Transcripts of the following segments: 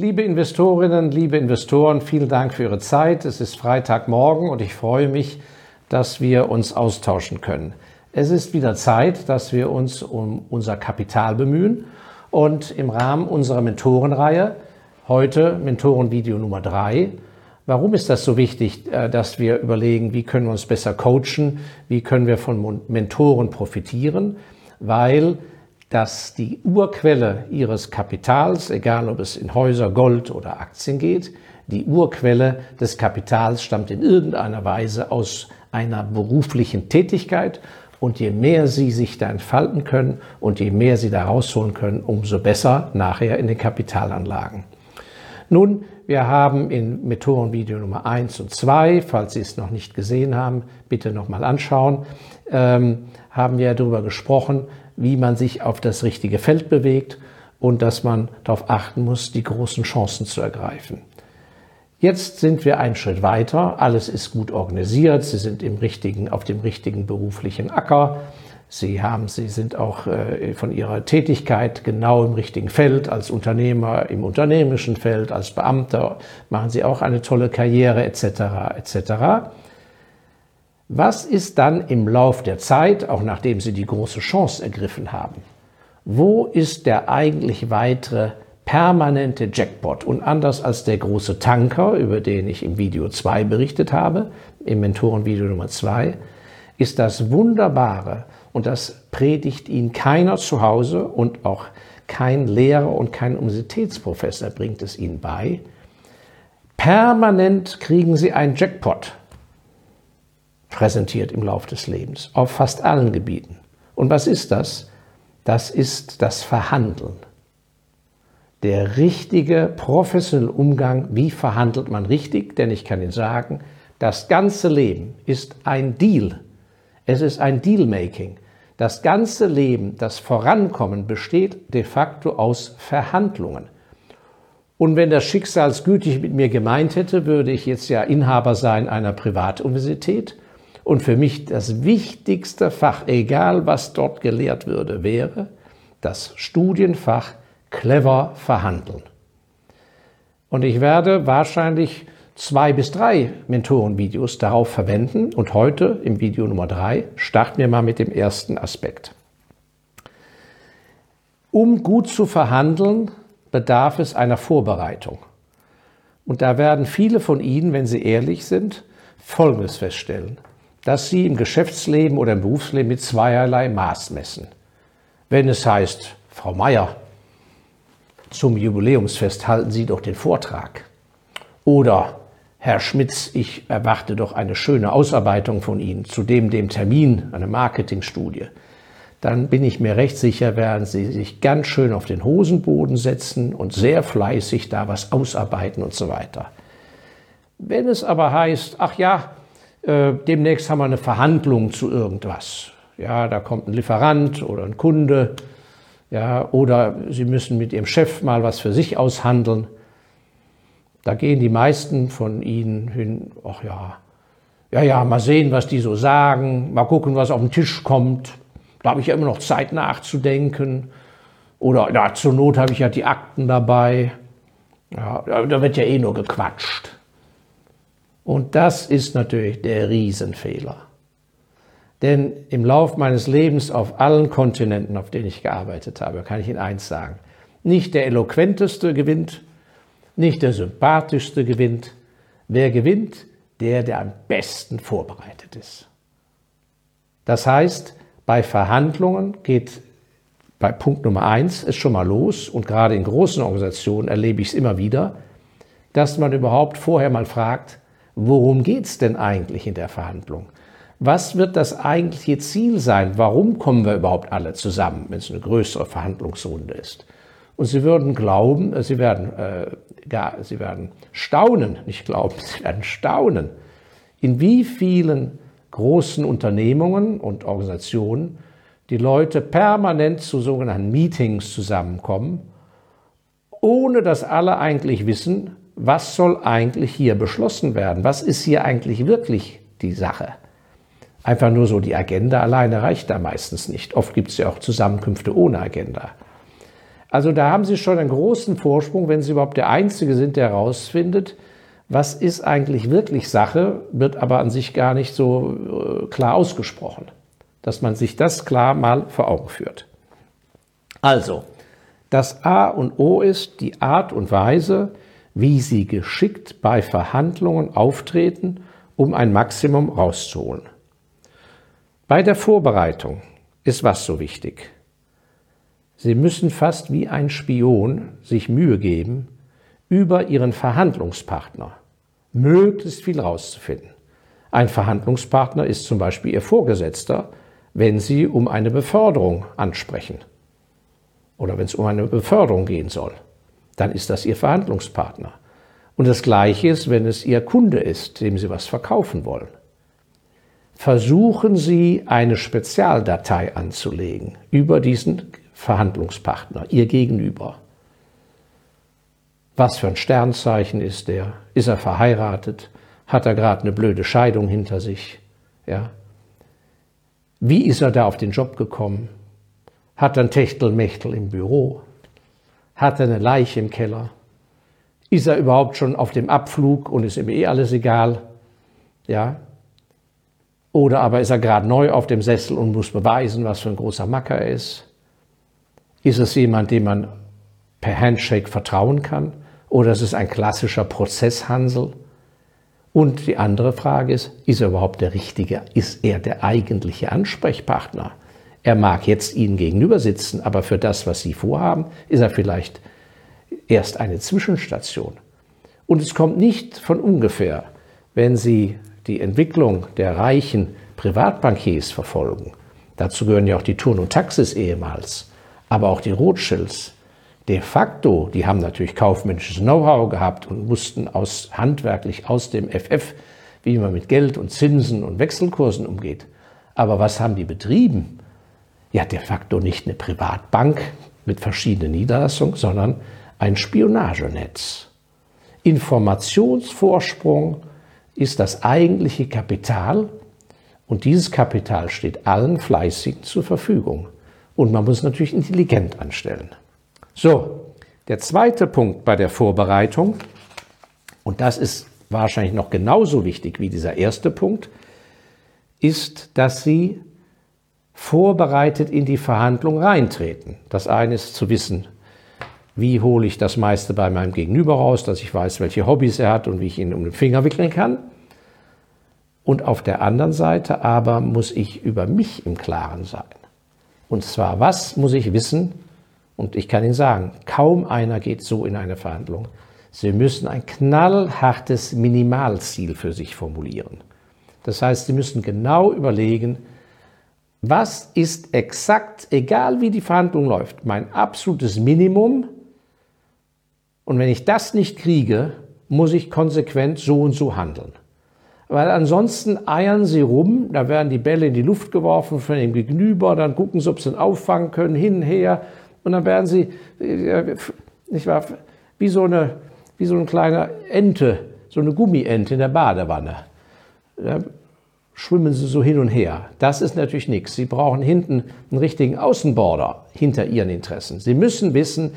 Liebe Investorinnen, liebe Investoren, vielen Dank für Ihre Zeit. Es ist Freitagmorgen und ich freue mich, dass wir uns austauschen können. Es ist wieder Zeit, dass wir uns um unser Kapital bemühen und im Rahmen unserer Mentorenreihe, heute Mentorenvideo Nummer drei. Warum ist das so wichtig, äh, dass wir überlegen, wie können wir uns besser coachen, wie können wir von Mentoren profitieren? Weil das die Urquelle ihres Kapitals, egal ob es in Häuser, Gold oder Aktien geht, die Urquelle des Kapitals stammt in irgendeiner Weise aus einer beruflichen Tätigkeit und je mehr sie sich da entfalten können und je mehr sie da rausholen können, umso besser nachher in den Kapitalanlagen. Nun, wir haben in Methodenvideo Nummer 1 und 2, falls Sie es noch nicht gesehen haben, bitte nochmal anschauen, ähm, haben wir darüber gesprochen, wie man sich auf das richtige Feld bewegt und dass man darauf achten muss, die großen Chancen zu ergreifen. Jetzt sind wir einen Schritt weiter. Alles ist gut organisiert. Sie sind im richtigen, auf dem richtigen beruflichen Acker. Sie haben, Sie sind auch äh, von Ihrer Tätigkeit genau im richtigen Feld. Als Unternehmer im unternehmischen Feld, als Beamter machen Sie auch eine tolle Karriere etc. etc. Was ist dann im Lauf der Zeit, auch nachdem Sie die große Chance ergriffen haben? Wo ist der eigentlich weitere permanente Jackpot. Und anders als der große Tanker, über den ich im Video 2 berichtet habe, im Mentorenvideo Nummer 2, ist das Wunderbare, und das predigt Ihnen keiner zu Hause und auch kein Lehrer und kein Universitätsprofessor bringt es Ihnen bei. Permanent kriegen Sie einen Jackpot präsentiert im Lauf des Lebens, auf fast allen Gebieten. Und was ist das? Das ist das Verhandeln der richtige professionelle Umgang, wie verhandelt man richtig, denn ich kann Ihnen sagen, das ganze Leben ist ein Deal. Es ist ein Dealmaking. Das ganze Leben, das Vorankommen besteht de facto aus Verhandlungen. Und wenn das Schicksal gütig mit mir gemeint hätte, würde ich jetzt ja Inhaber sein einer Privatuniversität. Und für mich das wichtigste Fach, egal was dort gelehrt würde, wäre das Studienfach clever verhandeln. Und ich werde wahrscheinlich zwei bis drei Mentorenvideos darauf verwenden. Und heute im Video Nummer drei starten wir mal mit dem ersten Aspekt. Um gut zu verhandeln, bedarf es einer Vorbereitung. Und da werden viele von Ihnen, wenn sie ehrlich sind, Folgendes feststellen, dass sie im Geschäftsleben oder im Berufsleben mit zweierlei Maß messen. Wenn es heißt, Frau Meier, zum Jubiläumsfest halten Sie doch den Vortrag. Oder Herr Schmitz, ich erwarte doch eine schöne Ausarbeitung von Ihnen zu dem, dem Termin, eine Marketingstudie. Dann bin ich mir recht sicher, werden Sie sich ganz schön auf den Hosenboden setzen und sehr fleißig da was ausarbeiten und so weiter. Wenn es aber heißt, ach ja, äh, demnächst haben wir eine Verhandlung zu irgendwas. Ja, da kommt ein Lieferant oder ein Kunde ja, oder Sie müssen mit Ihrem Chef mal was für sich aushandeln. Da gehen die meisten von Ihnen hin, ach ja, ja, ja, mal sehen, was die so sagen, mal gucken, was auf den Tisch kommt. Da habe ich ja immer noch Zeit nachzudenken. Oder ja, zur Not habe ich ja die Akten dabei. Ja, da wird ja eh nur gequatscht. Und das ist natürlich der Riesenfehler. Denn im Lauf meines Lebens auf allen Kontinenten, auf denen ich gearbeitet habe, kann ich Ihnen eins sagen. Nicht der eloquenteste gewinnt, nicht der sympathischste gewinnt. Wer gewinnt? Der, der am besten vorbereitet ist. Das heißt, bei Verhandlungen geht bei Punkt Nummer eins es schon mal los und gerade in großen Organisationen erlebe ich es immer wieder, dass man überhaupt vorher mal fragt, worum geht es denn eigentlich in der Verhandlung? was wird das eigentliche Ziel sein? Warum kommen wir überhaupt alle zusammen, wenn es eine größere Verhandlungsrunde ist? Und Sie würden glauben, äh, Sie werden, äh, ja, Sie werden staunen, nicht glauben, Sie werden staunen, in wie vielen großen Unternehmungen und Organisationen die Leute permanent zu sogenannten Meetings zusammenkommen, ohne dass alle eigentlich wissen, was soll eigentlich hier beschlossen werden? Was ist hier eigentlich wirklich die Sache? Einfach nur so die Agenda alleine reicht da meistens nicht. Oft gibt es ja auch Zusammenkünfte ohne Agenda. Also da haben Sie schon einen großen Vorsprung, wenn Sie überhaupt der Einzige sind, der herausfindet, was ist eigentlich wirklich Sache, wird aber an sich gar nicht so äh, klar ausgesprochen. Dass man sich das klar mal vor Augen führt. Also, das A und O ist die Art und Weise, wie Sie geschickt bei Verhandlungen auftreten, um ein Maximum rauszuholen. Bei der Vorbereitung ist was so wichtig. Sie müssen fast wie ein Spion sich Mühe geben, über Ihren Verhandlungspartner möglichst viel rauszufinden. Ein Verhandlungspartner ist zum Beispiel Ihr Vorgesetzter, wenn Sie um eine Beförderung ansprechen oder wenn es um eine Beförderung gehen soll. Dann ist das Ihr Verhandlungspartner. Und das Gleiche ist, wenn es Ihr Kunde ist, dem Sie was verkaufen wollen. Versuchen Sie, eine Spezialdatei anzulegen über diesen Verhandlungspartner, Ihr Gegenüber. Was für ein Sternzeichen ist der? Ist er verheiratet? Hat er gerade eine blöde Scheidung hinter sich? Ja? Wie ist er da auf den Job gekommen? Hat er ein Techtelmechtel im Büro? Hat er eine Leiche im Keller? Ist er überhaupt schon auf dem Abflug und ist ihm eh alles egal? Ja? Oder aber ist er gerade neu auf dem Sessel und muss beweisen, was für ein großer Macker er ist? Ist es jemand, dem man per Handshake vertrauen kann? Oder ist es ein klassischer Prozesshansel? Und die andere Frage ist, ist er überhaupt der Richtige? Ist er der eigentliche Ansprechpartner? Er mag jetzt Ihnen gegenüber sitzen, aber für das, was Sie vorhaben, ist er vielleicht erst eine Zwischenstation. Und es kommt nicht von ungefähr, wenn Sie die Entwicklung der reichen Privatbankiers verfolgen. Dazu gehören ja auch die Turn und Taxis ehemals, aber auch die Rothschilds, de facto, die haben natürlich kaufmännisches Know-how gehabt und mussten aus, handwerklich aus dem FF, wie man mit Geld und Zinsen und Wechselkursen umgeht. Aber was haben die betrieben? Ja, de facto nicht eine Privatbank mit verschiedenen Niederlassungen, sondern ein Spionagenetz. Informationsvorsprung ist das eigentliche Kapital und dieses Kapital steht allen Fleißigen zur Verfügung. Und man muss natürlich intelligent anstellen. So, der zweite Punkt bei der Vorbereitung, und das ist wahrscheinlich noch genauso wichtig wie dieser erste Punkt, ist, dass Sie vorbereitet in die Verhandlung reintreten. Das eine ist zu wissen, wie hole ich das meiste bei meinem Gegenüber raus, dass ich weiß, welche Hobbys er hat und wie ich ihn um den Finger wickeln kann. Und auf der anderen Seite aber muss ich über mich im Klaren sein. Und zwar, was muss ich wissen, und ich kann Ihnen sagen, kaum einer geht so in eine Verhandlung. Sie müssen ein knallhartes Minimalziel für sich formulieren. Das heißt, Sie müssen genau überlegen, was ist exakt, egal wie die Verhandlung läuft, mein absolutes Minimum. Und wenn ich das nicht kriege, muss ich konsequent so und so handeln. Weil ansonsten eiern sie rum, da werden die Bälle in die Luft geworfen von dem Gegenüber, dann gucken sie, ob sie ihn auffangen können, hin und her. Und dann werden sie, äh, nicht wahr, wie so eine, wie so eine kleine Ente, so eine Gummiente in der Badewanne. Schwimmen sie so hin und her. Das ist natürlich nichts. Sie brauchen hinten einen richtigen Außenborder hinter ihren Interessen. Sie müssen wissen,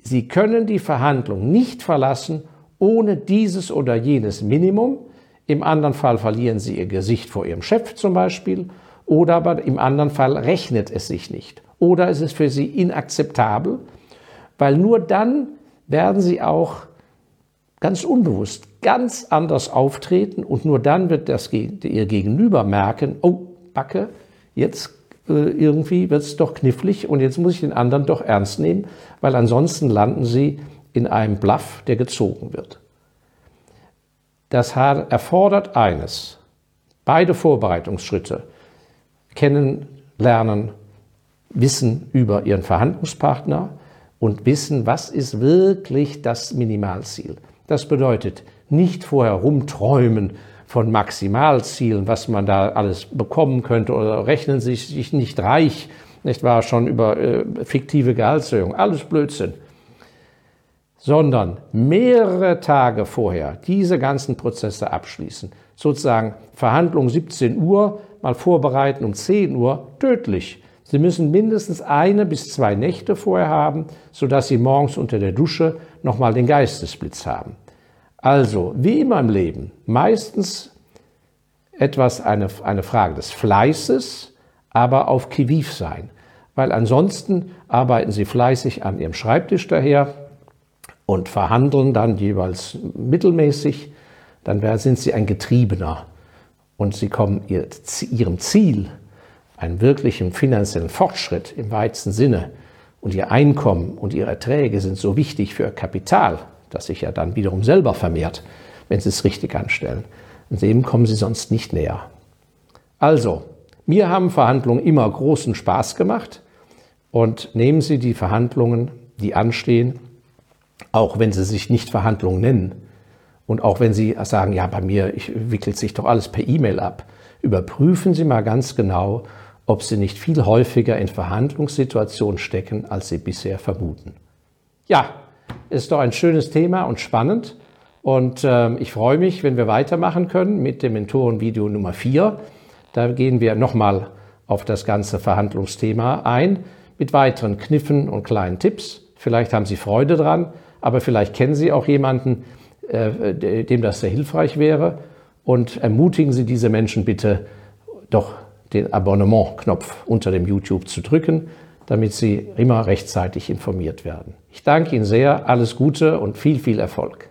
sie können die Verhandlung nicht verlassen ohne dieses oder jenes Minimum. Im anderen Fall verlieren sie ihr Gesicht vor ihrem Chef zum Beispiel. Oder aber im anderen Fall rechnet es sich nicht oder ist es für sie inakzeptabel, weil nur dann werden sie auch ganz unbewusst ganz anders auftreten und nur dann wird das, ihr Gegenüber merken, oh, Backe, jetzt äh, irgendwie wird es doch knifflig und jetzt muss ich den anderen doch ernst nehmen, weil ansonsten landen sie in einem Bluff, der gezogen wird. Das erfordert eines, beide Vorbereitungsschritte, kennen, lernen, Wissen über ihren Verhandlungspartner und wissen, was ist wirklich das Minimalziel. Das bedeutet nicht vorher rumträumen von Maximalzielen, was man da alles bekommen könnte oder rechnen Sie sich nicht reich, nicht wahr, schon über äh, fiktive Gehaltserhöhung, alles Blödsinn. Sondern mehrere Tage vorher diese ganzen Prozesse abschließen. Sozusagen Verhandlung 17 Uhr, mal vorbereiten um 10 Uhr, tödlich. Sie müssen mindestens eine bis zwei Nächte vorher haben, sodass Sie morgens unter der Dusche nochmal den Geistesblitz haben. Also, wie immer im Leben, meistens etwas eine, eine Frage des Fleißes, aber auf Kiviv sein. Weil ansonsten arbeiten Sie fleißig an Ihrem Schreibtisch daher und verhandeln dann jeweils mittelmäßig, dann sind Sie ein Getriebener und Sie kommen Ihrem Ziel, einen wirklichen finanziellen Fortschritt im weitesten Sinne und Ihr Einkommen und Ihre Erträge sind so wichtig für Ihr Kapital, das sich ja dann wiederum selber vermehrt, wenn Sie es richtig anstellen. Und dem kommen Sie sonst nicht näher. Also, mir haben Verhandlungen immer großen Spaß gemacht und nehmen Sie die Verhandlungen, die anstehen, auch wenn sie sich nicht Verhandlungen nennen und auch wenn Sie sagen, ja, bei mir wickelt sich doch alles per E-Mail ab, überprüfen Sie mal ganz genau, ob Sie nicht viel häufiger in Verhandlungssituationen stecken, als Sie bisher vermuten. Ja, ist doch ein schönes Thema und spannend. Und äh, ich freue mich, wenn wir weitermachen können mit dem Mentorenvideo Nummer 4. Da gehen wir nochmal auf das ganze Verhandlungsthema ein mit weiteren Kniffen und kleinen Tipps. Vielleicht haben Sie Freude dran, aber vielleicht kennen Sie auch jemanden, äh, dem das sehr hilfreich wäre. Und ermutigen Sie diese Menschen bitte, doch den Abonnement-Knopf unter dem YouTube zu drücken, damit Sie immer rechtzeitig informiert werden. Ich danke Ihnen sehr, alles Gute und viel, viel Erfolg.